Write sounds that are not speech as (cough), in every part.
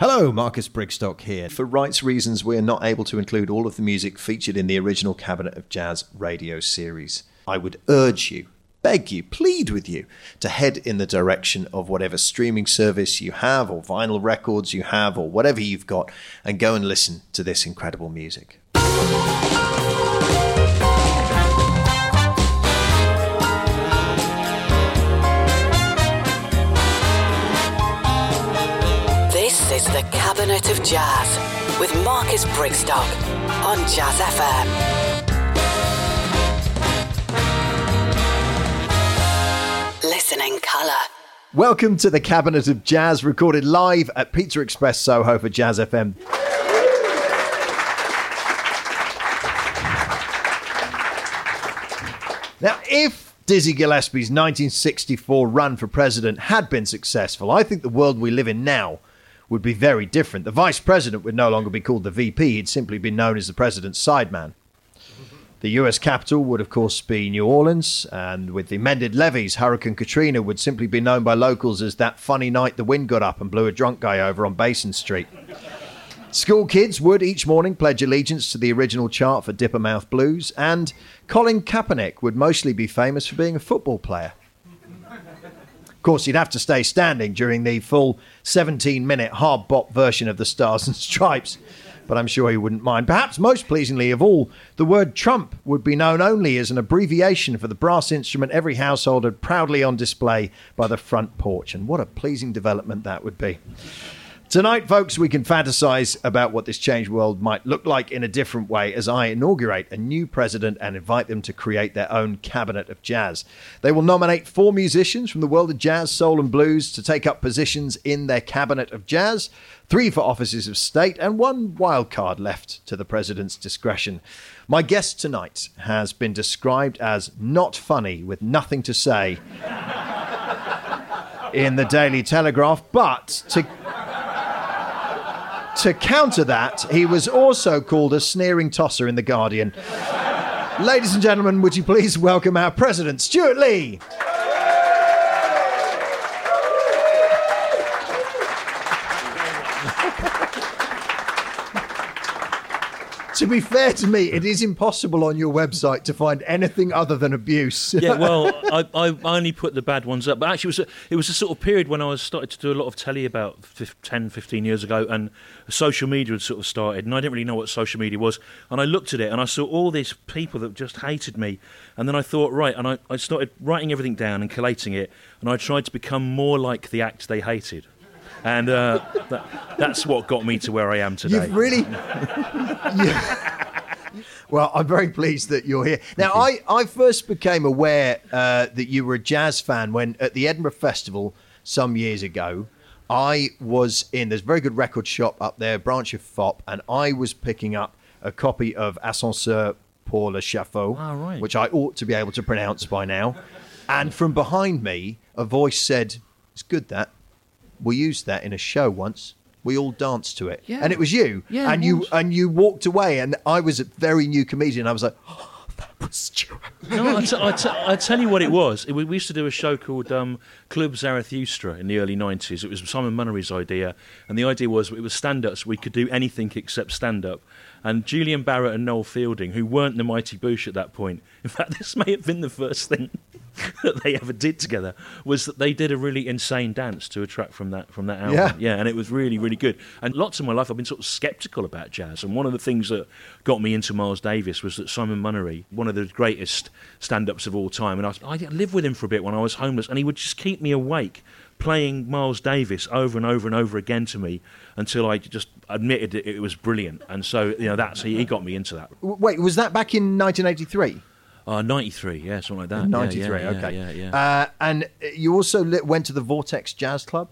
Hello, Marcus Brigstocke here. For rights reasons, we are not able to include all of the music featured in the original Cabinet of Jazz radio series. I would urge you, beg you, plead with you to head in the direction of whatever streaming service you have, or vinyl records you have, or whatever you've got, and go and listen to this incredible music. Jazz with Marcus Brigstocke on Jazz FM. Listening colour. Welcome to the Cabinet of Jazz, recorded live at Pizza Express Soho for Jazz FM. Now, if Dizzy Gillespie's 1964 run for president had been successful, I think the world we live in now would be very different. The vice president would no longer be called the VP, he'd simply be known as the president's sideman. The US capital would, of course, be New Orleans, and with the amended levees, Hurricane Katrina would simply be known by locals as that funny night the wind got up and blew a drunk guy over on Basin Street. School kids would each morning pledge allegiance to the original chart for Dippermouth Blues, and Colin Kaepernick would mostly be famous for being a football player. Of course, he'd have to stay standing during the full 17 minute hard bop version of the Stars and Stripes, but I'm sure he wouldn't mind. Perhaps most pleasingly of all, the word Trump would be known only as an abbreviation for the brass instrument every household had proudly on display by the front porch, and what a pleasing development that would be. Tonight, folks, we can fantasize about what this changed world might look like in a different way as I inaugurate a new president and invite them to create their own cabinet of jazz. They will nominate four musicians from the world of jazz, soul, and blues to take up positions in their cabinet of jazz, three for offices of state, and one wild card left to the president's discretion. My guest tonight has been described as not funny with nothing to say (laughs) in the Daily Telegraph, but to to counter that, he was also called a sneering tosser in The Guardian. Ladies and gentlemen, would you please welcome our president, Stewart Lee? To be fair to me, it is impossible on your website to find anything other than abuse. yeah, well, I, I only put the bad ones up. But actually, it was, a, it was a sort of period when I was started to do a lot of telly about 10, 15 years ago, and social media had sort of started, and I didn't really know what social media was. And I looked at it, and I saw all these people that just hated me. And then I thought, right, and I, I started writing everything down and collating it, and I tried to become more like the act they hated. And uh, that, that's what got me to where I am today. You've really. (laughs) Well, I'm very pleased that you're here. Now, I, I first became aware uh, that you were a jazz fan when at the Edinburgh Festival some years ago, I was in, there's a very good record shop up there, branch of Fopp, and I was picking up a copy of Ascenseur pour l'échafaud, Ah, right. which I ought to be able to pronounce by now. And from behind me, a voice said, It's good that. We used that in a show once. We all danced to it, Yeah. and it was you. Yeah, and you was. and you walked away, and I was a very new comedian. I was like, oh, that was Stewart. No, I, t- I, t- I tell you what it was. It, was- we used to do a show called um, Club Zarathustra in the early 90s. It was Simon Munnery's idea. And the idea was it was stand ups. We could do anything except stand up. And Julian Barratt and Noel Fielding, who weren't the Mighty Boosh at that point, in (laughs) fact, this may have been the first thing (laughs) that they ever did together, was that they did a really insane dance to a track from that, from that album. Yeah. yeah, and it was really, really good. And lots of my life, I've been sort of sceptical about jazz. And one of the things that got me into Miles Davis was that Simon Munnery, one of the greatest stand-ups of all time, and I, was, I lived with him for a bit when I was homeless, and he would just keep me awake playing Miles Davis over and over and over again to me until I just admitted that it was brilliant. And so, you know, that's he, he got me into that. Wait, was that back in 1983? Uh, 93, yeah, something like that. 93, yeah, yeah, okay. Yeah, yeah. Uh, and you also li- went to the Vortex Jazz Club.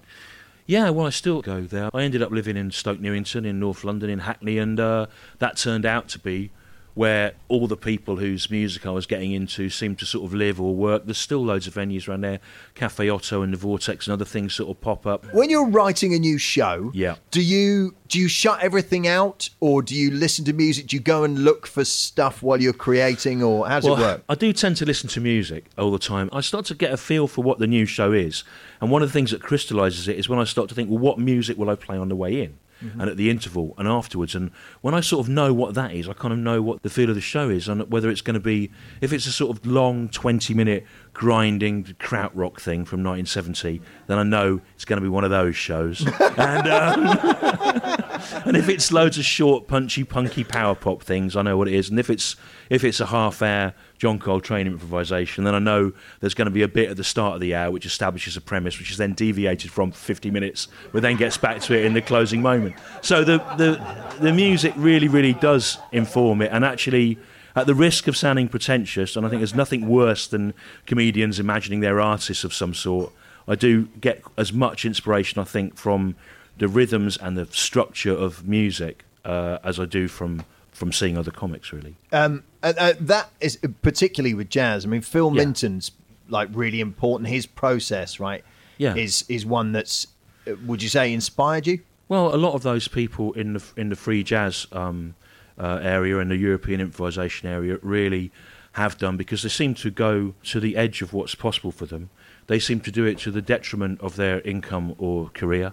Yeah, well, I still go there. I ended up living in Stoke Newington in North London, in Hackney, and uh, that turned out to be where all the people whose music I was getting into seemed to sort of live or work. There's still loads of venues around there, Cafe Oto and the Vortex and other things sort of pop up. When you're writing a new show, Yeah. do you do you shut everything out, or do you listen to music? Do you go and look for stuff while you're creating, or how does it work? I do tend to listen to music all the time. I start to get a feel for what the new show is. And one of the things that crystallizes it is when I start to think, well, what music will I play on the way in? Mm-hmm. And at the interval and afterwards, and when I sort of know what that is, I kind of know what the feel of the show is, and whether it's going to be, if it's a sort of long twenty-minute grinding krautrock thing from 1970, then I know it's going to be one of those shows. (laughs) and um, (laughs) and if it's loads of short, punchy, punky power pop things, I know what it is. And if it's if it's a half-hour John Coltrane improvisation, then I know there's going to be a bit at the start of the hour which establishes a premise, which is then deviated from for 50 minutes, but then gets back to it in the closing moment. So the the the music really, really does inform it, and actually. At the risk of sounding pretentious, and I think there's nothing worse than comedians imagining they're artists of some sort, I do get as much inspiration, I think, from the rhythms and the structure of music uh, as I do from from seeing other comics. Really, Um, uh, uh, that is particularly with jazz. I mean, Phil Yeah. Minton's like really important. His process, right? Yeah. is is one that's uh, would you say inspired you? well, a lot of those people in the in the free jazz um, uh, area and the European improvisation area really have done because they seem to go to the edge of what's possible for them. They seem to do it to the detriment of their income or career.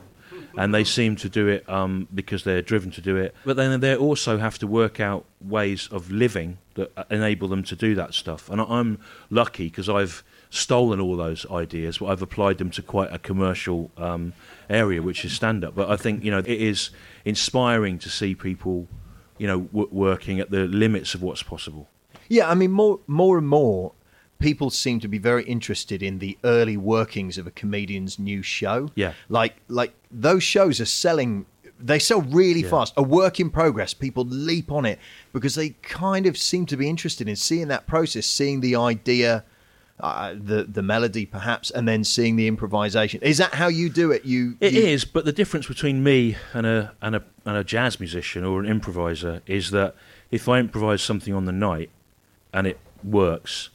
And they seem to do it um, because they're driven to do it. But then they also have to work out ways of living that uh, enable them to do that stuff. And I'm lucky because I've stolen all those ideas, but I've applied them to quite a commercial um, area, which is stand up. But I think, you know, it is inspiring to see people, you know, w- working at the limits of what's possible. Yeah, I mean, more more and more people seem to be very interested in the early workings of a comedian's new show. Yeah. like like those shows are selling. They sell really Yeah. fast. A work in progress. People leap on it because they kind of seem to be interested in seeing that process, seeing the idea, uh, the the melody perhaps, and then seeing the improvisation. Is that how you do it? You It you, is, but the difference between me and a and a and a jazz musician or an improviser is that if I improvise something on the night and it works,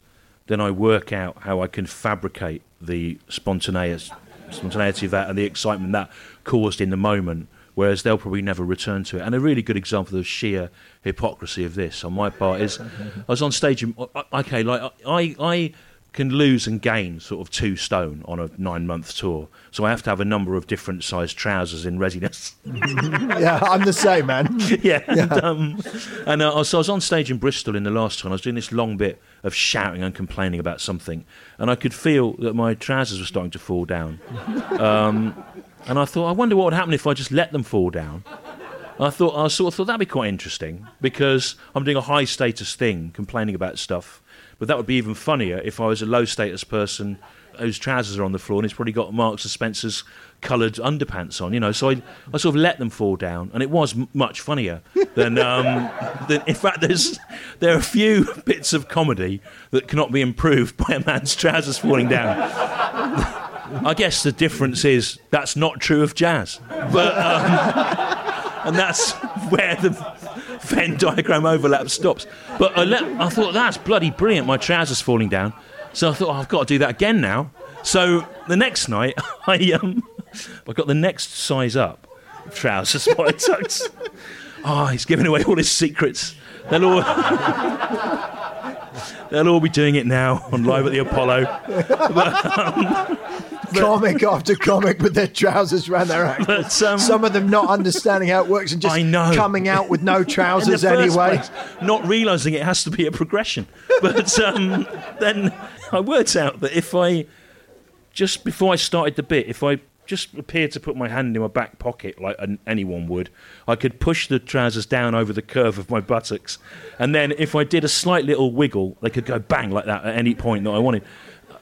then I work out how I can fabricate the spontaneous spontaneity of that and the excitement that caused in the moment. Whereas they'll probably never return to it. And a really good example of sheer hypocrisy of this on my part is I was on stage. In, okay, like I, I can lose and gain sort of two stone on a nine month tour. So I have to have a number of different sized trousers in readiness. (laughs) yeah, I'm the same man. (laughs) yeah. And, um, and uh, so I was on stage in Bristol in the last time. I was doing this long bit of shouting and complaining about something. And I could feel that my trousers were starting to fall down. (laughs) Um, and I thought, I wonder what would happen if I just let them fall down. I thought I sort of thought that'd be quite interesting because I'm doing a high status thing, complaining about stuff. But that would be even funnier if I was a low status person whose trousers are on the floor and he's probably got Marks and Spencer's coloured underpants on, you know. So I, I sort of let them fall down, and it was m- much funnier than. Um, (laughs) than in fact, there's there are a few (laughs) bits of comedy that cannot be improved by a man's trousers falling down. I guess the difference is that's not true of jazz, but. Um, (laughs) and that's where the Venn diagram overlap stops. But I, let, I thought that's bloody brilliant. My trousers falling down, so I thought oh, I've got to do that again now. So the next night, (laughs) I um, I got the next size up trousers. (laughs) Tucked. Oh, he's giving away all his secrets. They'll all. (laughs) They'll all be doing it now on live at the Apollo. (laughs) comic after comic with their trousers around their ankles. But, um, Some of them not understanding how it works and just I know. coming out with no (laughs) trousers anyway. place, not realizing it has to be a progression. But um, then I worked out that if I just before I started the bit, if I just appeared to put my hand in my back pocket like an, anyone would, I could push the trousers down over the curve of my buttocks, and then if I did a slight little wiggle, they could go bang like that at any point that I wanted.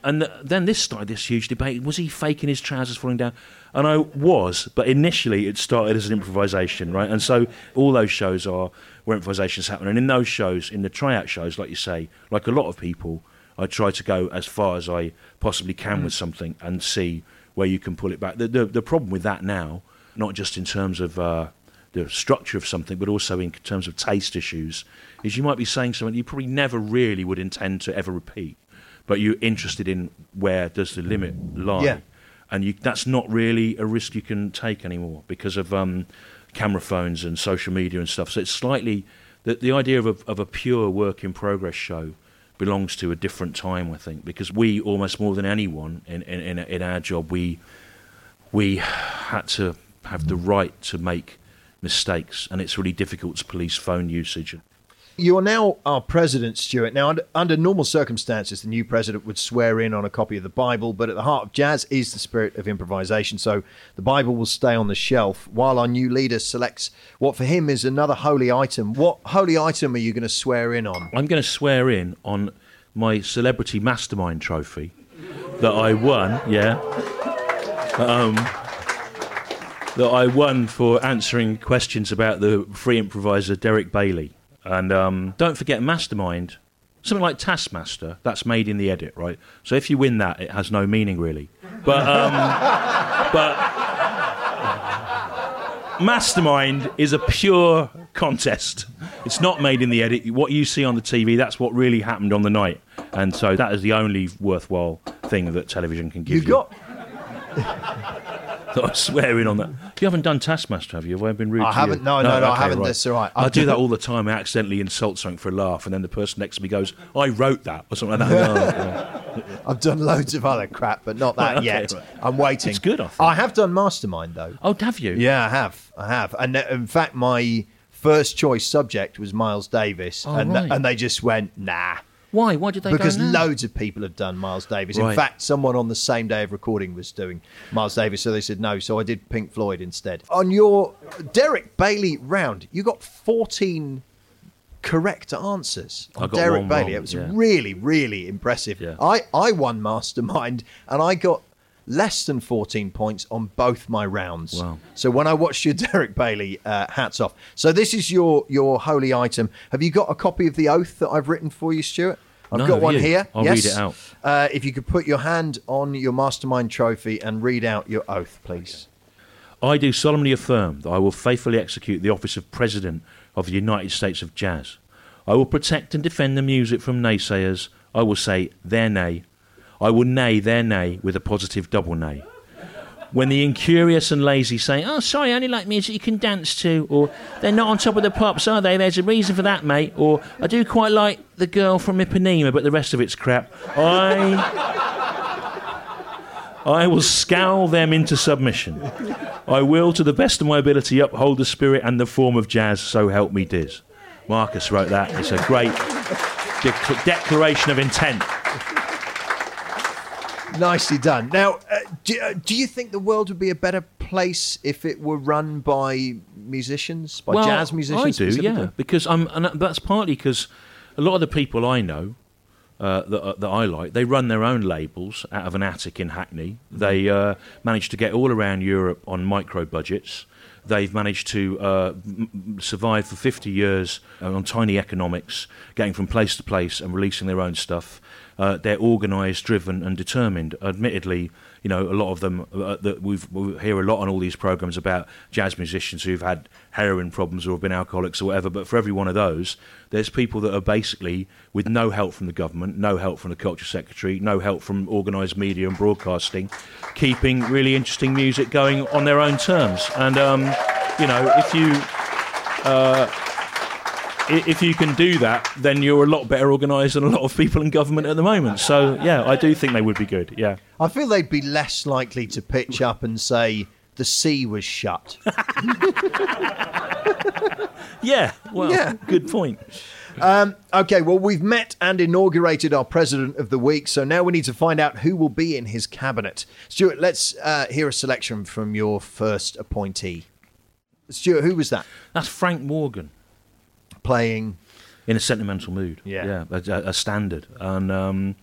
And th- then this started this huge debate: was he faking his trousers falling down? And I was, but initially it started as an improvisation, right? And so all those shows are where improvisations happen, and in those shows, in the tryout shows, like you say, like a lot of people, I try to go as far as I possibly can with something and see where you can pull it back. The, the, the problem with that now, not just in terms of uh, the structure of something, but also in terms of taste issues, is you might be saying something you probably never really would intend to ever repeat, but you're interested in where does the limit lie, Yeah. and you, that's not really a risk you can take anymore because of um, camera phones and social media and stuff. So it's slightly the, the idea of a, of a pure work in progress show belongs to a different time, I think, because we almost more than anyone in in, in, in our job we we had to have the right to make mistakes, and it's really difficult to police phone usage. You're now our president, Stewart. Now, under, under normal circumstances, the new president would swear in on a copy of the Bible, but at the heart of jazz is the spirit of improvisation. So the Bible will stay on the shelf while our new leader selects what for him is another holy item. What holy item are you going to swear in on? I'm going to swear in on my celebrity mastermind trophy that I won. Yeah. Um, that I won for answering questions about the free improviser Derek Bailey. And um, don't forget, Mastermind, something like Taskmaster, that's made in the edit, right? So if you win that, it has no meaning really. But, um, (laughs) but Mastermind is a pure contest. It's not made in the edit. What you see on the TV, that's what really happened on the night. And so that is the only worthwhile thing that television can give You you. got. (laughs) (laughs) I swear in on that. You haven't done Taskmaster, have you? Have I been rude I to haven't- you? no, no, no, I okay, haven't. right. That's all right. I do (laughs) that all the time. I accidentally insult something for a laugh, and then the person next to me goes, "I wrote that" or something like that. No, (laughs) yeah. I've done loads of other crap, but not that Right, okay, yet. right. I'm waiting. It's good, I think. I have done Mastermind though. Oh, have you? Yeah, I have. I have. And uh, in fact, my first choice subject was Miles Davis, Oh, and right. and they just went nah. Why? Why did they because go now? loads of people have done Miles Davis. In fact, someone on the same day of recording was doing Miles Davis, so they said no. So I did Pink Floyd instead. On your Derek Bailey round, you got 14 correct answers I on got Derek one Bailey. wrong, It was yeah. really, really impressive. Yeah. I, I won Mastermind, and I got less than 14 points on both my rounds. Wow. So when I watched your (laughs) Derek Bailey, uh, hats off. So this is your your holy item. Have you got a copy of the oath that I've written for you, Stewart? I've No, got one you? here. I'll yes. read it out. Uh, if you could put your hand on your mastermind trophy and read out your oath, please. I do solemnly affirm that I will faithfully execute the office of President of the United States of Jazz. I will protect and defend the music from naysayers. I will say their nay. I will nay their nay with a positive double nay. When the incurious and lazy say, Oh, sorry, I only like music you can dance to, or they're not on top of the pops, are they? There's a reason for that, mate. Or I do quite like the girl from Ipanema, but the rest of it's crap. I. I will scowl them into submission. I will, to the best of my ability, uphold the spirit and the form of jazz, so help me Diz. Marcus wrote that. It's a great de- declaration of intent. Nicely done. Now, uh, do, uh, do you think the world would be a better place if it were run by musicians, by well, jazz musicians? I do, yeah, because I'm, and that's partly because a lot of the people I know uh, that, uh, that I like, they run their own labels out of an attic in Hackney. They uh, managed to get all around Europe on micro budgets. They've managed to uh, m- survive for 50 years on tiny economics, getting from place to place and releasing their own stuff. Uh, they're organised, driven, and determined. Admittedly, you know, a lot of them uh, that we've, we hear a lot on all these programs about jazz musicians who've had heroin problems or have been alcoholics or whatever. But for every one of those, there's people that are basically with no help from the government, no help from the culture secretary, no help from organised media and broadcasting, keeping really interesting music going on their own terms. And um, you know, if you uh, if you can do that, then you're a lot better organised than a lot of people in government at the moment. So yeah, I do think they would be good. Yeah. I feel they'd be less likely to pitch up and say the sea was shut. (laughs) Yeah, well, Yeah. good point. Okay, well, we've met and inaugurated our president of the week, so now we need to find out who will be in his cabinet. Stewart, let's uh, hear a selection from your first appointee. Stewart, who was that? That's Frank Morgan Playing. in a sentimental mood. Yeah. yeah, a, a standard. And um,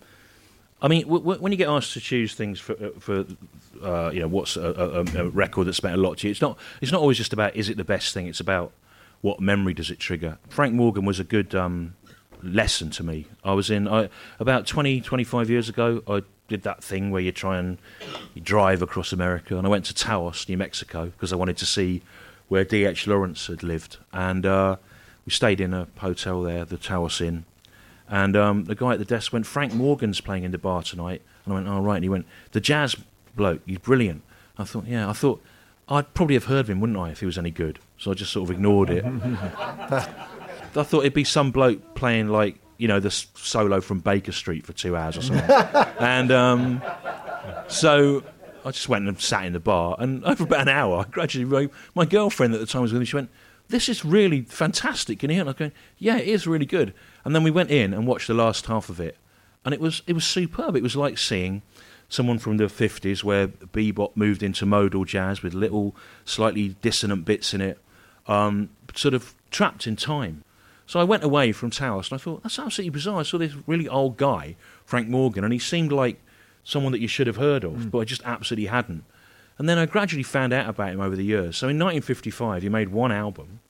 I mean, w- w- when you get asked to choose things for uh, for uh, you know what's a, a, a record that's meant a lot to you, it's not it's not always just about is it the best thing. It's about what memory does it trigger. Frank Morgan was a good um, lesson to me. I was in I, about 20, 25 years ago. I did that thing where you try and you drive across America, and I went to Taos, New Mexico, because I wanted to see where D.H. Lawrence had lived, and uh, we stayed in a hotel there, the Taos Inn. And um, the guy at the desk went, Frank Morgan's playing in the bar tonight. And I went, oh, right. And he went, the jazz bloke, he's brilliant. I thought, yeah, I thought I'd probably have heard of him, wouldn't I, if he was any good? So I just sort of ignored it. (laughs) I thought it'd be some bloke playing like, you know, the solo from Baker Street for two hours or something. (laughs) and um, so I just went and sat in the bar. And (laughs) over about an hour, I gradually wrote, my girlfriend at the time was with me, she went, this is really fantastic. Can you hear? And I was going, yeah, it is really good. And then we went in and watched the last half of it. And it was, it was superb. It was like seeing someone from the 50s where bebop moved into modal jazz with little slightly dissonant bits in it, um, sort of trapped in time. So I went away from Taos and I thought, that's absolutely bizarre. I saw this really old guy, Frank Morgan, and he seemed like someone that you should have heard of, but I just absolutely hadn't. And then I gradually found out about him over the years. So in 1955, he made one album,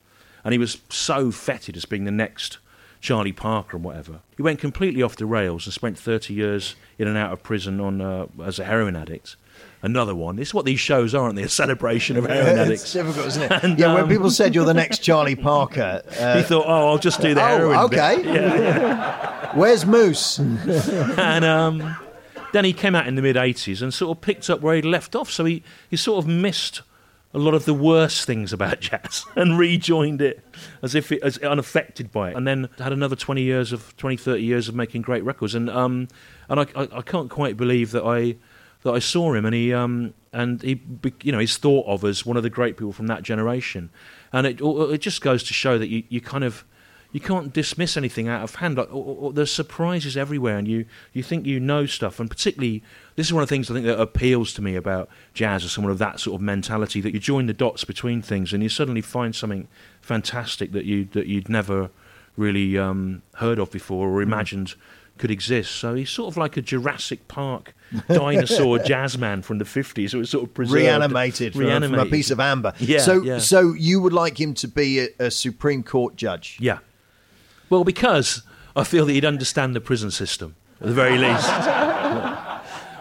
and he was so feted as being the next Charlie Parker and whatever. He went completely off the rails and spent 30 years in and out of prison on uh, as a heroin addict. Another one. This is what these shows are, aren't they? A celebration of heroin it's addicts. difficult, isn't it? And, yeah, when um, people said you're the next (laughs) Charlie Parker, uh, he thought, oh, I'll just do the heroin. oh, bit. okay. Where's Moose? (laughs) and um, then he came out in the mid 80s and sort of picked up where he'd left off. So he, he sort of missed a lot of the worst things about (laughs) jazz and rejoined it as if it as unaffected by it. And then had another 20 years of 20, 30 years of making great records. And um, and I, I, I can't quite believe that I that I saw him and he um, and he you know he's thought of as one of the great people from that generation. And it it just goes to show that you, you kind of you can't dismiss anything out of hand. Like, or, or, there's surprises everywhere, and you, you think you know stuff. And particularly, this is one of the things I think that appeals to me about jazz, or someone of that sort of mentality that you join the dots between things, and you suddenly find something fantastic that you that you'd never really um, heard of before or imagined could exist. So he's sort of like a Jurassic Park dinosaur (laughs) jazz man from the 50s. It was sort of preserved, Reanimated from, from a piece of amber. Yeah, So, yeah. so you would like him to be a, a Supreme Court judge? Yeah. Well, because I feel that he'd understand the prison system at the very (laughs) least.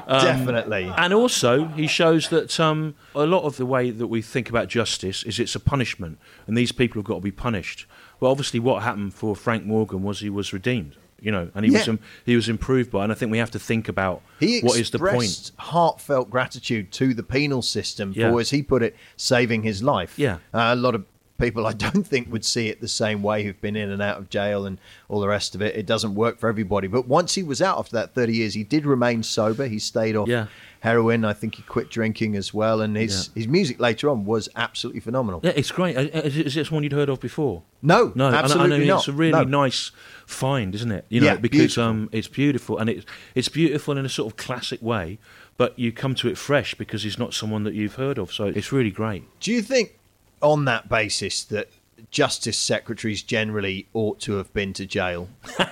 Definitely. And also, he shows that um, a lot of the way that we think about justice is it's a punishment, and these people have got to be punished. Well, obviously, what happened for Frank Morgan was he was redeemed, you know, and he was um, he was improved by. And I think we have to think about He what is the point. expressed heartfelt gratitude to the penal system Yeah. for, as he put it, saving his life. Yeah. Uh, a lot of people I don't (laughs) think would see it the same way who've been in and out of jail and all the rest of it. It doesn't work for everybody. But once he was out after that 30 years, he did remain sober. He stayed off Yeah. heroin. I think he quit drinking as well. And his, his music later on was absolutely phenomenal. Yeah, it's great. Uh, Is is this one you'd heard of before? No, No, I- absolutely I know not. It's a really No. nice find, isn't it? You know, Yeah, because beautiful. um, it's beautiful and it's it's beautiful in a sort of classic way, but you come to it fresh because he's not someone that you've heard of. So it's really great. Do you think, on that basis, that justice secretaries generally ought to have been to jail? (laughs)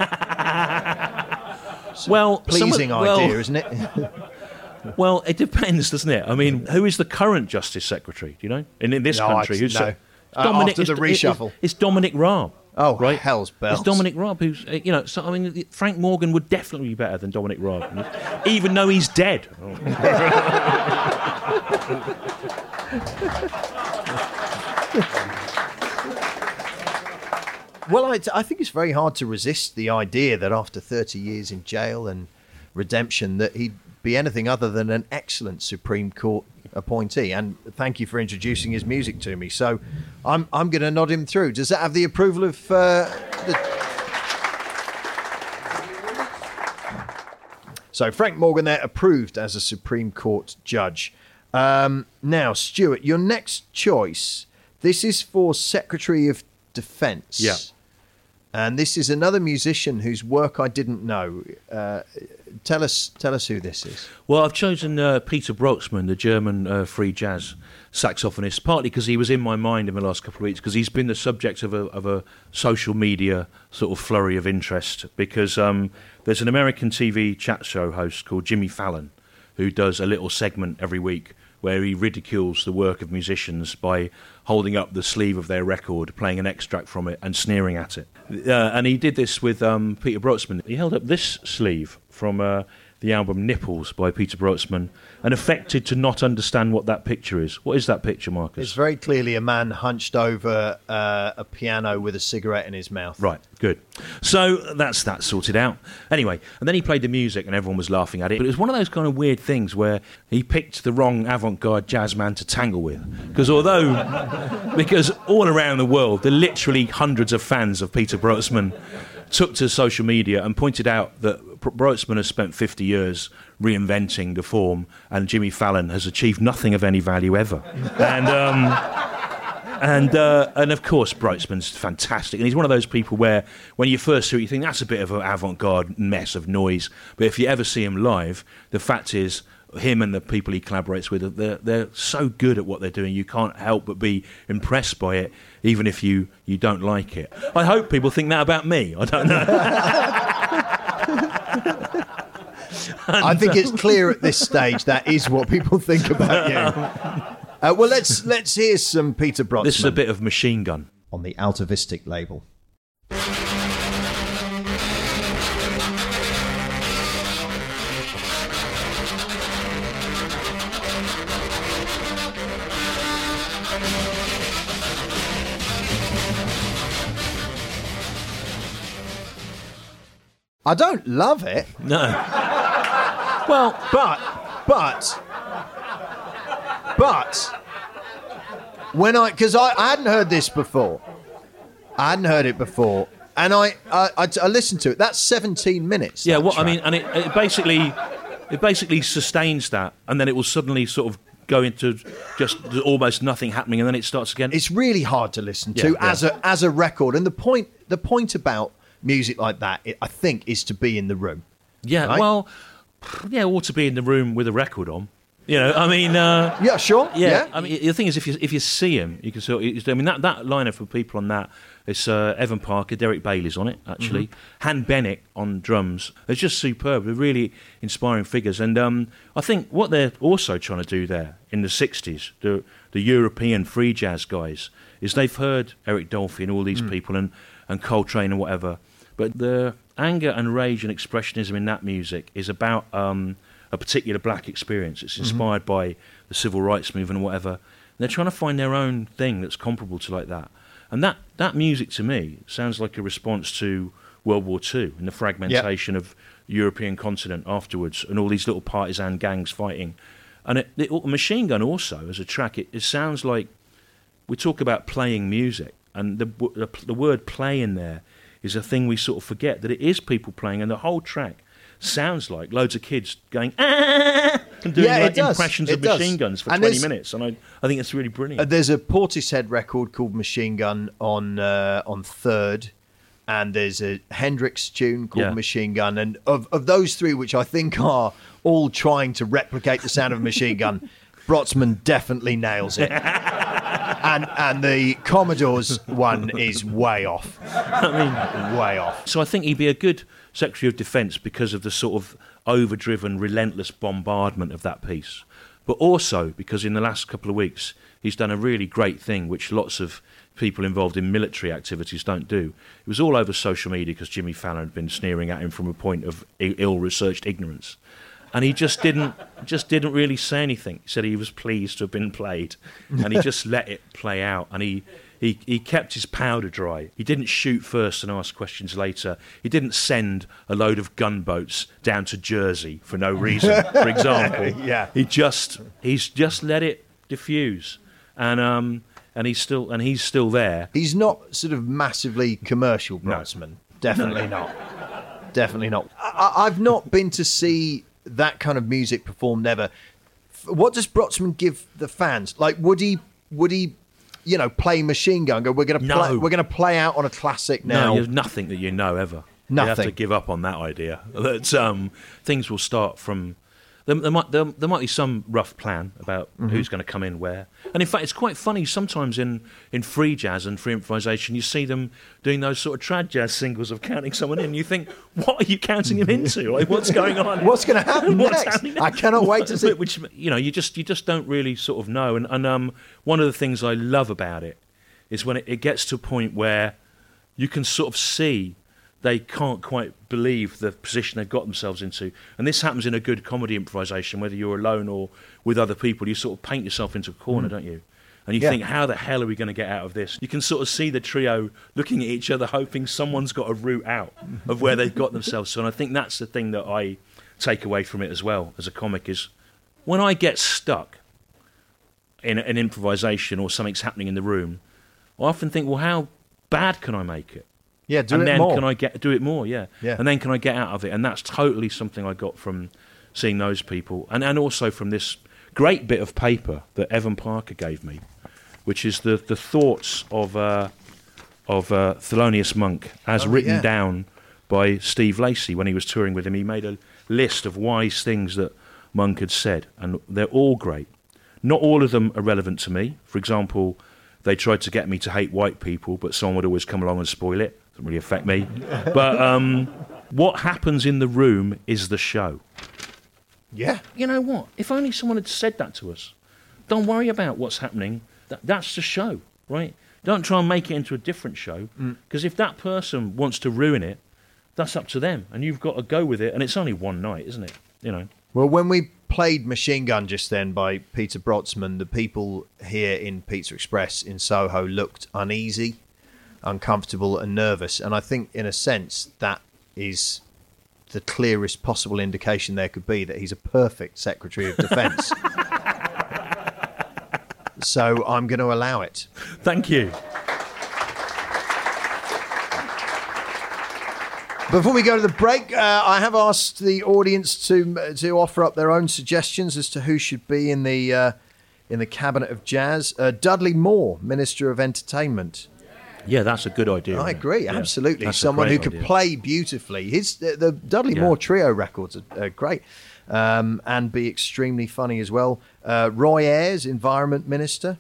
Well, Pleasing some- idea, isn't it? (laughs) Well, it depends, doesn't it? I mean, who is the current Justice Secretary? Do you know? In, in this No, I- country, who's no. Uh, after it's- the it's- reshuffle. It's, Dominic Raab. Oh, right. hell's bells. It's Dominic Raab who's uh, you know. So I mean, Frank Morgan would definitely be better than Dominic Raab, even though he's dead. (laughs) Well, I, I think it's very hard to resist the idea that after 30 years in jail and redemption, that he'd be anything other than an excellent Supreme Court appointee. And thank you for introducing his music to me. So I'm I'm going to nod him through. Does that have the approval of uh, the? So Frank Morgan there approved as a Supreme Court judge. Um, now, Stewart, your next choice. This is for Secretary of Defence. Yeah. And this is another musician whose work I didn't know. Uh, tell us, tell us who this is. Well, I've chosen uh, Peter Brötzmann, the German uh, free jazz saxophonist, partly because he was in my mind in the last couple of weeks, because he's been the subject of a, of a social media sort of flurry of interest. Because um, there's an American TV chat show host called Jimmy Fallon who does a little segment every week where he ridicules the work of musicians by holding up the sleeve of their record, playing an extract from it, and sneering at it. Uh, and he did this with um, Peter Brötzmann. He held up this sleeve from uh, the album Nipples by Peter Brötzmann and affected to not understand what that picture is. What is that picture, Marcus? It's very clearly a man hunched over uh, a piano with a cigarette in his mouth. Right, good. So that's that sorted out. Anyway, and then he played the music and everyone was laughing at it. But it was one of those kind of weird things where he picked the wrong avant garde jazz man to tangle with. Because although, (laughs) because all around the world, there are literally hundreds of fans of Peter Brötzmann took to social media and pointed out that Brötzmann has spent 50 years reinventing the form, and Jimmy Fallon has achieved nothing of any value ever. (laughs) and um, and uh, and of course, Brötzmann's fantastic, and he's one of those people where when you first see it, you think that's a bit of an avant-garde mess of noise. But if you ever see him live, the fact is him and the people he collaborates with, they're, they're so good at what they're doing, you can't help but be impressed by it, even if you, you don't like it. I hope people think that about me. I don't know. (laughs) I think it's clear at this stage that is what people think about you. (laughs) Uh, well, let's let's hear some Peter Brötzmann. This is a bit of machine gun on the Atavistic label. I don't love it. No. (laughs) well, but but but when I because I, I hadn't heard this before, I hadn't heard it before, and I I, I, I listened to it. That's seventeen minutes. Yeah, what I mean, and it, it basically it basically sustains that, and then it will suddenly sort of go into just almost nothing happening, and then it starts again. it's really hard to listen to yeah. as a as a record. And the point the point about music like that, I think, is to be in the room. yeah, right? well, yeah, or to be in the room with a record on. You know, I mean, uh, Yeah, sure. yeah, I mean, the thing is, if you if you see him, you can sort. Of, I mean, that that lineup of people on that. It's uh, Evan Parker, Derek Bailey's on it, actually. Han Bennink on drums. It's just superb. They're really inspiring figures. And um, I think what they're also trying to do there in the 60s, the, the European free jazz guys, is they've heard Eric Dolphy and all these people and, and Coltrane and whatever. But the anger and rage and expressionism in that music is about um, a particular black experience. It's inspired by the civil rights movement and whatever. And they're trying to find their own thing that's comparable to like that. And that, that music to me sounds like a response to World War II and the fragmentation of the European continent afterwards and all these little partisan gangs fighting. And it, it, Machine Gun also, as a track, it, it sounds like we talk about playing music, and the, the, the word play in there is a thing we sort of forget that it is people playing, and the whole track sounds like loads of kids going ah and doing Yeah, like impressions It of does. machine guns for And 20 minutes, and I, I think it's really brilliant. Uh, there's a Portishead record called Machine Gun on uh, on Third, and there's a Hendrix tune called Yeah. Machine Gun, and of of those three, which I think are all trying to replicate the sound of a machine gun, (laughs) Brötzmann definitely nails it. (laughs) And and the Commodores one is way off. I mean, way off. So I think he'd be a good Secretary of Defence because of the sort of overdriven, relentless bombardment of that piece. But also because in the last couple of weeks he's done a really great thing, which lots of people involved in military activities don't do. It was all over social media because Jimmy Fallon had been sneering at him from a point of ill-researched ignorance. And he just didn't, just didn't really say anything. He said he was pleased to have been played, and he just let it play out. And he, he, he kept his powder dry. He didn't shoot first and ask questions later. He didn't send a load of gunboats down to Jersey for no reason, for example. (laughs) Yeah. He just he's just let it diffuse, and um and he's still and he's still there. He's not sort of massively commercial, Brötzmann. Definitely not. Definitely not. I- I've not been to see that kind of music performed ever. F- What does Brötzmann give the fans? Like, would he? Would he? You know, play Machine Gun? Go. We're gonna No. play. We're gonna play out on a classic No, now. there's nothing that you know ever. You have to Nothing. give up on that idea. That um, things will start from. There, there might there, there might be some rough plan about Mm-hmm. who's going to come in where, and in fact, it's quite funny sometimes in, in free jazz and free improvisation. You see them doing those sort of trad jazz singles of counting someone in. You think, what are you counting him into? (laughs) Like, what's going on? What's going to happen (laughs) next? happening I cannot wait to (laughs) see. Which you know, you just you just don't really sort of know. And, and um, one of the things I love about it is when it, it gets to a point where you can sort of see they can't quite believe the position they've got themselves into. And this happens in a good comedy improvisation, whether you're alone or with other people. You sort of paint yourself into a corner, mm. don't you? And you Yeah. think, how the hell are we going to get out of this? You can sort of see the trio looking at each other, hoping someone's got a route out of where they've got themselves. So, and I think that's the thing that I take away from it as well as a comic is when I get stuck in an improvisation or something's happening in the room, I often think, well, how bad can I make it? Yeah, do and it then more. can I get do it more? Yeah. Yeah. And then can I get out of it? And that's totally something I got from seeing those people, and and also from this great bit of paper that Evan Parker gave me, which is the the thoughts of uh, of uh, Thelonious Monk as Oh, written yeah. down by Steve Lacy when he was touring with him. He made a list of wise things that Monk had said, and they're all great. Not all of them are relevant to me. For example, they tried to get me to hate white people, but someone would always come along and spoil it. Doesn't really affect me. but um, what happens in the room is the show. yeah. You know what? If only someone had said that to us. Don't worry about what's happening. That, that's the show, right? Don't try and make it into a different show. Because if that person wants to ruin it, that's up to them. And you've got to go with it. And it's only one night, isn't it? You know. Well, when we played Machine Gun just then by Peter Brötzmann, the people here in Pizza Express in Soho looked uneasy, uncomfortable, and nervous. And I think, in a sense, that is the clearest possible indication there could be that he's a perfect Secretary of Defence. (laughs) so I'm going to allow it. Thank you. Before we go to the break, uh, I have asked the audience to to offer up their own suggestions as to who should be in the uh, in the cabinet of jazz. Uh, Dudley Moore, Minister of Entertainment. Yeah, that's a good idea. I agree, Yeah. absolutely. That's Someone who could idea. play beautifully. His the, the Dudley Yeah. Moore trio records are, are great, um, and be extremely funny as well. Uh, Roy Ayers, Environment Minister.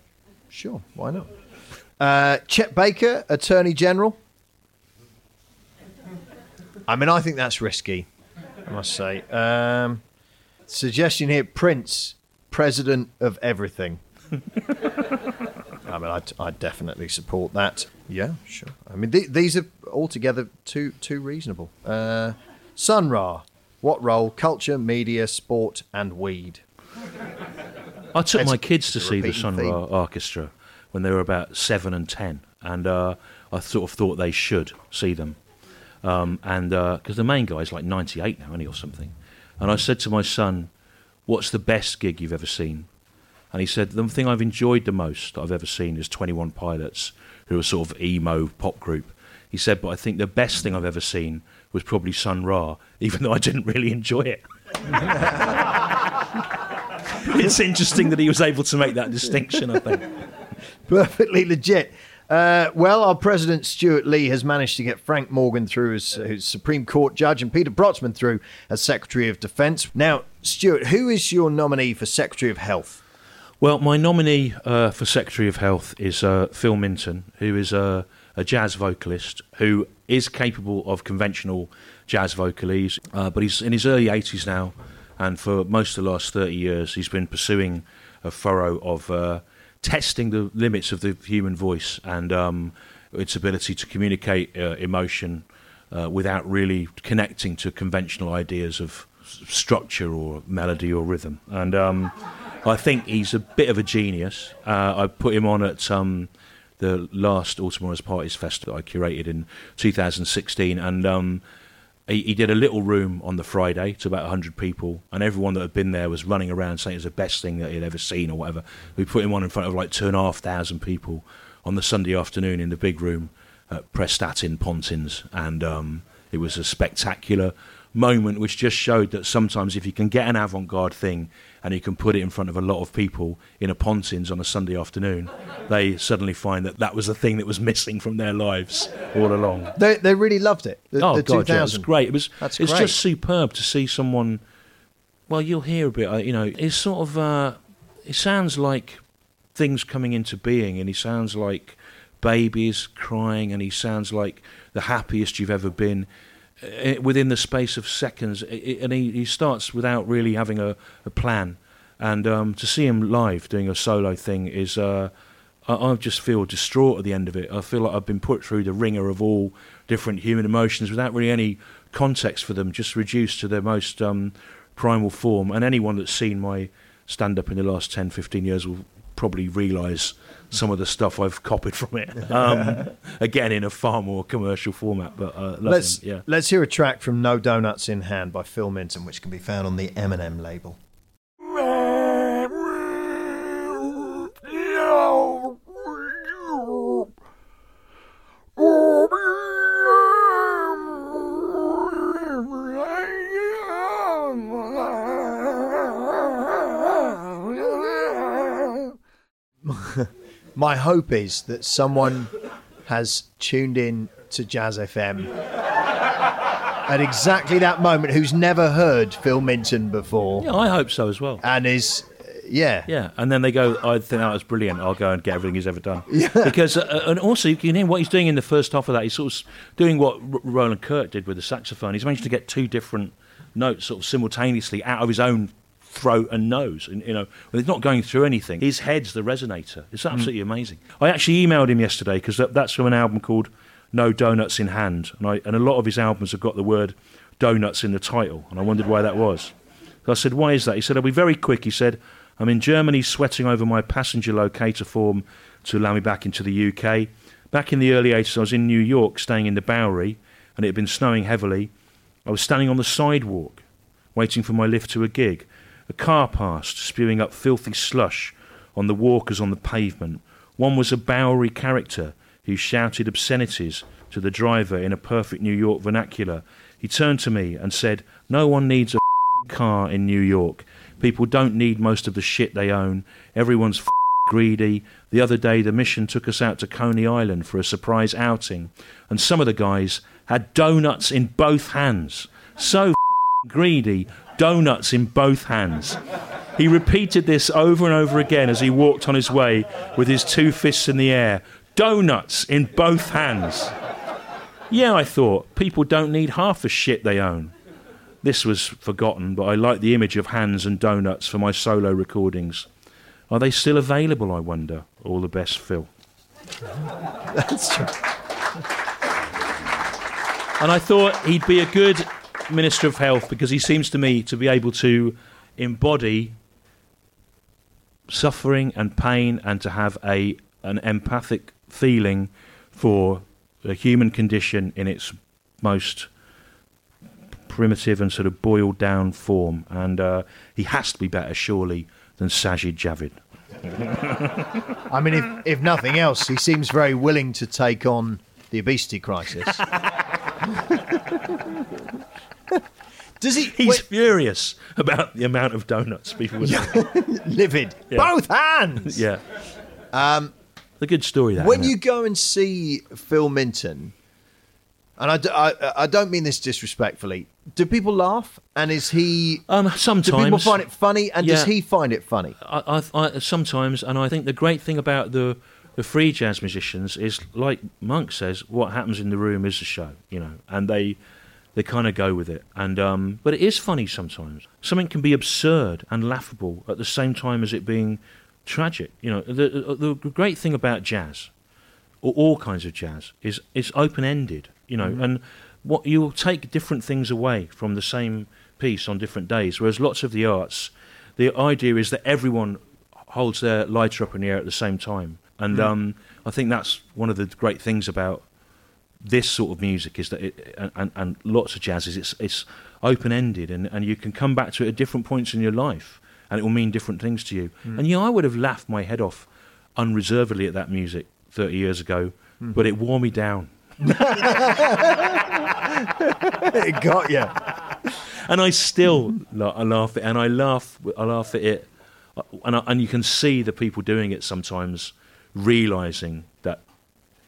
Sure, why not? Uh, Chet Baker, Attorney General. I mean, I think that's risky. I must say. Um, suggestion here: Prince, President of everything. (laughs) I mean, I'd, I'd definitely support that. Yeah, sure. I mean, th- these are altogether too too reasonable. Uh, Sun Ra, what role? Culture, media, sport, and weed. I took my kids to see the Sun. Ra Orchestra when they were about seven and ten, and uh, I sort of thought they should see them. Um, and because the main guy's like 98 now, isn't or something. And I said to my son, What's the best gig you've ever seen? And he said, The thing I've enjoyed the most I've ever seen is 21 Pilots, who are sort of emo pop group. He said, But I think the best thing I've ever seen was probably Sun Ra, (laughs) even though I didn't really enjoy it. (laughs) it's interesting that he was able to make that distinction, I think. (laughs) Perfectly legit. Uh, well, our president Stewart Lee has managed to get Frank Morgan through as, as Supreme Court judge and Peter Brötzmann through as Secretary of Defence. Now, Stewart, who is your nominee for Secretary of Health? Well, my nominee uh, for Secretary of Health is uh, Phil Minton, who is a, a jazz vocalist who is capable of conventional jazz vocalese, uh, but he's in his early 80s now, and for most of the last 30 years, he's been pursuing a furrow of uh, testing the limits of the human voice and um, its ability to communicate uh, emotion uh, without really connecting to conventional ideas of structure or melody or rhythm. And um, I think he's a bit of a genius. Uh, I put him on at um, the last Autumn Parties Festival I curated in 2016, and um, he, he did a little room on the Friday to about 100 people, and everyone that had been there was running around saying it was the best thing that he'd ever seen or whatever. We put him on in front of like two and a half thousand people on the Sunday afternoon in the big room at Prestatyn Pontins, and um, it was a spectacular moment which just showed that sometimes if you can get an avant-garde thing and you can put it in front of a lot of people in a Pontins on a Sunday afternoon, they suddenly find that that was the thing that was missing from their lives all along. They, they really loved it. The, Oh the god, yeah, it was great. It was. That's it's great. just superb to see someone. Well, you'll hear a bit. uh, You know, it's sort of. Uh, it sounds like things coming into being, and he sounds like babies crying, and he sounds like the happiest you've ever been. Within the space of seconds, and he, he starts without really having a, a plan. And um, to see him live doing a solo thing is uh, I, I just feel distraught at the end of it. I feel like I've been put through the ringer of all different human emotions without really any context for them, just reduced to their most um, primal form. And anyone that's seen my stand up in the last 10, 15 years will probably realise some of the stuff I've copied from it. Um, (laughs) again, in a far more commercial format. But uh, Let's him, yeah. let's hear a track from No Donuts in Hand by Phil Minton, which can be found on the Emanem label. My hope is that someone has tuned in to Jazz FM at exactly that moment who's never heard Phil Minton before Yeah, I hope so as well. and is, yeah, Yeah, and then they go, I think that was brilliant. I'll go and get everything he's ever done. (laughs) Yeah. Because, uh, and also, you can hear what he's doing in the first half of that. He's sort of doing what R- Roland Kirk did with the saxophone. He's managed to get two different notes sort of simultaneously out of his own throat and nose. And, you know, when he's not going through anything. His head's the resonator. It's mm. absolutely amazing. I actually emailed him yesterday because that, that's from an album called No Donuts in Hand. And, I, and a lot of his albums have got the word donuts in the title. And I wondered why that was. So I said, why is that? He said, I'll be very quick. He said, I'm in Germany sweating over my passenger locator form to allow me back into the UK. Back in the early 80s, I was in New York staying in the Bowery, and it had been snowing heavily. I was standing on the sidewalk, waiting for my lift to a gig. A car passed, spewing up filthy slush on the walkers on the pavement. One was a Bowery character who shouted obscenities to the driver in a perfect New York vernacular. He turned to me and said, No one needs a car in New York. People don't need most of the shit they own. Everyone's greedy. The other day, the mission took us out to Coney Island for a surprise outing, and some of the guys had donuts in both hands. So greedy, donuts in both hands. He repeated this over and over again as he walked on his way with his two fists in the air. Donuts in both hands. Yeah, I thought, people don't need half the shit they own. This was forgotten, but I like the image of hands and donuts for my solo recordings. Are they still available, I wonder? All the best, Phil. (laughs) that's true. And I thought he'd be a good Minister of Health because he seems to me to be able to embody suffering and pain and to have a an empathic feeling for the human condition in its most primitive and sort of boiled down form. And uh, he has to be better, surely, than Sajid Javid. I mean, if, if nothing else, he seems very willing to take on the obesity crisis. (laughs) Does he? He's wait, furious about the amount of donuts people would (laughs) livid. Yeah. Both hands. Yeah. Um, a good story, that. When you it? go and see Phil Minton, and I, don't mean this disrespectfully, do people laugh? And is he? Um, Do people find it funny? And does he find it funny? I, I, I, sometimes, and I think the great thing about the the free jazz musicians is, like Monk says, what happens in the room is the show, you know, and they they kind of go with it. And um, but it is funny sometimes. Something can be absurd and laughable at the same time as it being tragic. You know, the the great thing about jazz, or all kinds of jazz, is it's open ended. You know, and what you'll take different things away from the same piece on different days. Whereas lots of the arts, the idea is that everyone holds their lighter up in the air at the same time. And um, I think that's one of the great things about this sort of music is that it, and, and, lots of jazz is it's, it's open ended and, and you can come back to it at different points in your life and it will mean different things to you. And yeah, I would have laughed my head off unreservedly at that music 30 years ago, but it wore me down. (laughs) it got you. and I still I laugh at it, and I laugh I laugh at it, uh, and I, and you can see the people doing it sometimes realizing that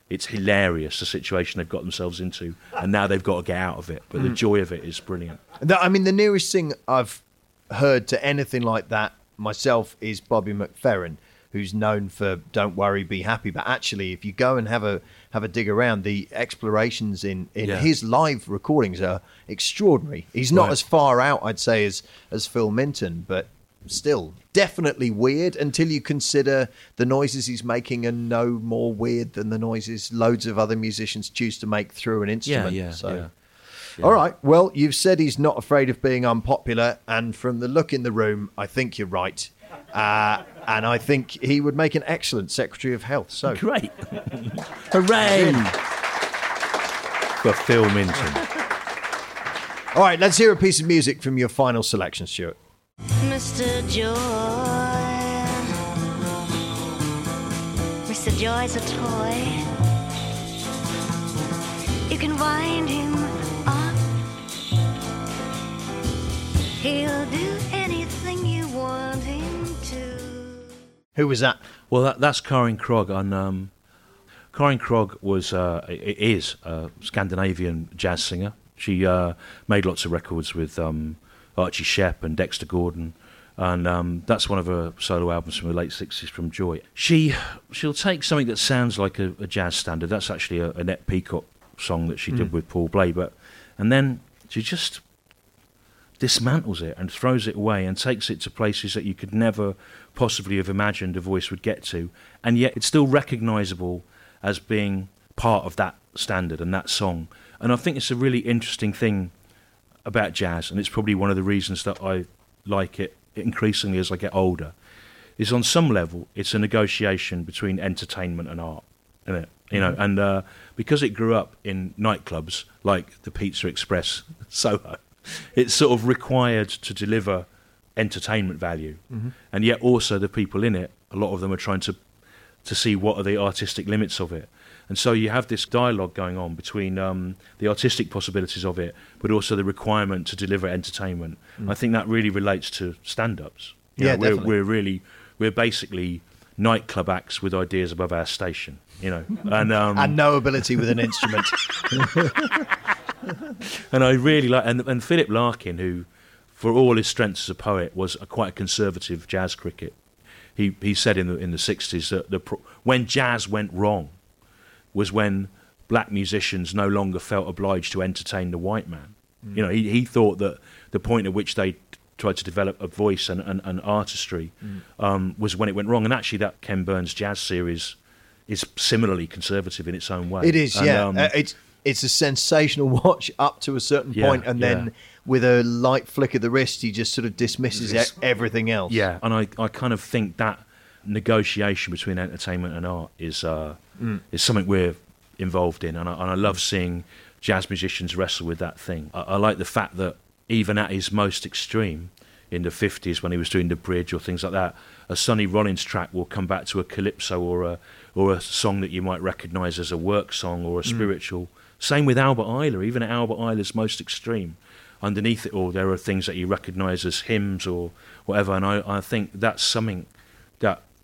it's hilarious the situation they've got themselves into, and now they've got to get out of it. But the hmm. joy of it is brilliant. I mean, the nearest thing I've heard to anything like that myself is Bobby McFerrin, who's known for "Don't worry, be happy." But actually, if you go and have a have a dig around, the explorations in in Yeah. his live recordings are extraordinary. He's not Right. as far out, I'd say, as as Phil Minton, but still definitely weird until you consider the noises he's making are no more weird than the noises loads of other musicians choose to make through an instrument. yeah, so. yeah. All right. Well, you've said he's not afraid of being unpopular, and from the look in the room, I think you're right. Uh, and I think he would make an excellent Secretary of Health. So, Great. Hooray. For Phil Minton. all right, let's hear a piece of music from your final selection, Stewart. Mr. Joy. Mr. Joy's a toy. You can wind him up. He'll do anything you want him to. Who was that? Well, that, that's Karin Krog. And um, Karin Krog was uh, is a Scandinavian jazz singer. She uh, made lots of records with um, Archie Shepp and Dexter Gordon, and um, that's one of her solo albums from the late '60s from Joy. She she'll take something that sounds like a, a jazz standard. That's actually a, a Annette Peacock song that she did with Paul Bley, but and then she just dismantles it and throws it away and takes it to places that you could never possibly have imagined a voice would get to, and yet it's still recognisable as being part of that standard and that song. And I think it's a really interesting thing about jazz, and it's probably one of the reasons that I like it increasingly as I get older. Is on some level, it's a negotiation between entertainment and art, isn't it? You know, and uh, because it grew up in nightclubs like the Pizza Express (laughs) Soho, it's sort of required to deliver entertainment value, and yet also the people in it, a lot of them are trying to to see what are the artistic limits of it. And so you have this dialogue going on between um, the artistic possibilities of it, but also the requirement to deliver entertainment. I think that really relates to stand-ups. Yeah, know, we're, definitely. we're really we're basically nightclub acts with ideas above our station. You know, and um, And no ability with an instrument. (laughs) and I really like and and Philip Larkin, who, for all his strengths as a poet, was a quite a conservative jazz cricket. He he said in the in the sixties that the pro- when jazz went wrong, was when black musicians no longer felt obliged to entertain the white man. You know, he he thought that the point at which they tried to develop a voice and, and, and artistry um, was when it went wrong. And actually, that Ken Burns jazz series is similarly conservative in its own way. It is, And, yeah. um, Uh, it's it's a sensational (laughs) watch up to a certain Yeah, point, and then yeah. with a light flick of the wrist, he just sort of dismisses everything else. Yeah, and I, I kind of think that negotiation between entertainment and art is uh, is something we're involved in, and I, and I love seeing jazz musicians wrestle with that thing. I, I like the fact that even at his most extreme, in the fifties when he was doing the bridge or things like that, a Sonny Rollins track will come back to a calypso or a or a song that you might recognise as a work song or a spiritual. Same with Albert Ayler, even at Albert Ayler's most extreme. Underneath it all, there are things that you recognise as hymns or whatever, and I, I think that's something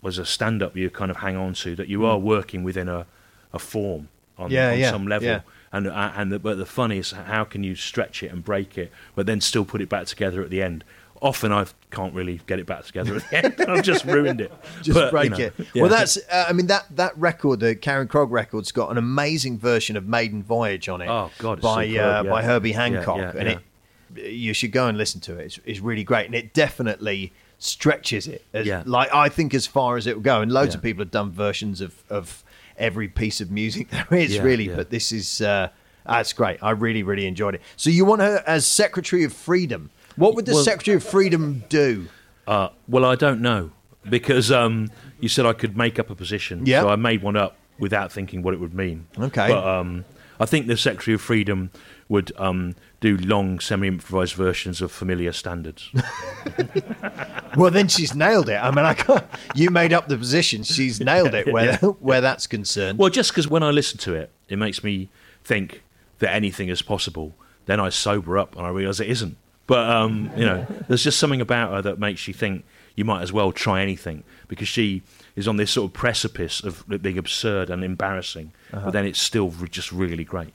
was a stand up you kind of hang on to, that you are working within a, a form on, Yeah, on yeah, some level. yeah. And, uh, and the, but the fun is how can you stretch it and break it, but then still put it back together at the end. Often I can't really get it back together at the end. (laughs) I've just ruined it. (laughs) just But, you break know, it. Well, that's. Uh, I mean that that record, the Karin Krog record's got an amazing version of Maiden Voyage on it. Oh, God, it's by superb, uh, by Herbie Hancock, and it you should go and listen to it. It's, it's really great, and it definitely stretches it. As, Yeah. like I think as far as it will go, and loads Yeah. of people have done versions of of every piece of music (laughs) there is, Yeah, really. But this is uh, that's great. I really really enjoyed it. So you want her as Secretary of Freedom? What would the Well- Secretary of Freedom do? Uh, well, I don't know because um, you said I could make up a position, Yeah. so I made one up without thinking what it would mean. Okay. but um, I think the Secretary of Freedom would um, do long, semi-improvised versions of familiar standards. (laughs) Well, then she's nailed it. I mean, I can't, you made up the position. She's nailed it where (laughs) where that's concerned. well, just because when I listen to it, it makes me think that anything is possible. Then I sober up and I realise it isn't. But um, you know, there's just something about her that makes you think you might as well try anything because she is on this sort of precipice of being absurd and embarrassing, but then it's still just really great.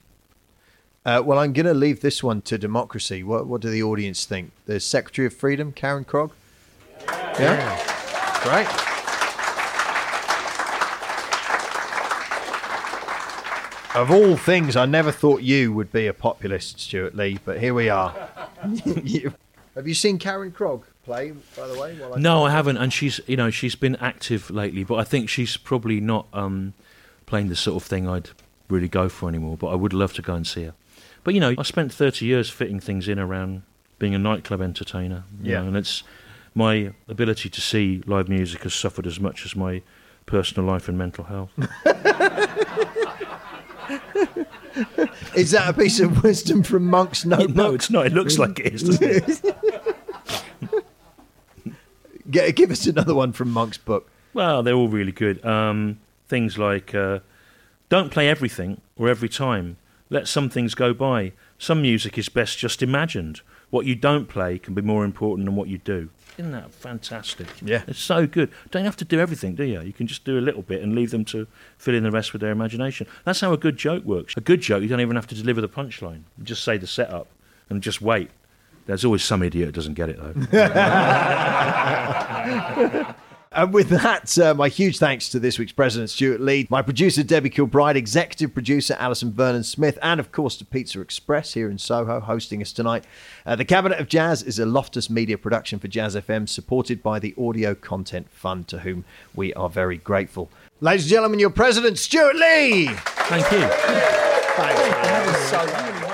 Uh, well, I'm going to leave this one to democracy. What what do the audience think? The Secretary of Freedom, Karin Krog. Yeah, great. Of all things, I never thought you would be a populist, Stewart Lee, but here we are. (laughs) Have you seen Karin Krog play, by the way? I No, I haven't, and she's you know she's been active lately, but I think she's probably not um, playing the sort of thing I'd really go for anymore. But I would love to go and see her. But you know, I spent thirty years fitting things in around being a nightclub entertainer. you Yeah. know, and it's my ability to see live music has suffered as much as my personal life and mental health. (laughs) Is that a piece of wisdom from Monk's notebook? no, it's not. It looks like it is, doesn't it? (laughs) Give us another one from Monk's book. Well, they're all really good. Um, things like uh, don't play everything or every time. Let some things go by. Some music is best just imagined. What you don't play can be more important than what you do. Isn't that fantastic? Yeah. It's so good. Don't have to do everything, do you? You can just do a little bit and leave them to fill in the rest with their imagination. That's how a good joke works. A good joke, you don't even have to deliver the punchline. You just say the setup and just wait. There's always some idiot who doesn't get it, though. (laughs) And with that, uh, my huge thanks to this week's president, Stewart Lee, my producer, Debbie Kilbride, executive producer, Alison Vernon Smith, and of course, to Pizza Express here in Soho, hosting us tonight. Uh, the Cabinet of Jazz is a Loftus Media production for Jazz FM, supported by the Audio Content Fund, to whom we are very grateful. Ladies and gentlemen, your president, Stewart Lee! Thank you. Thanks.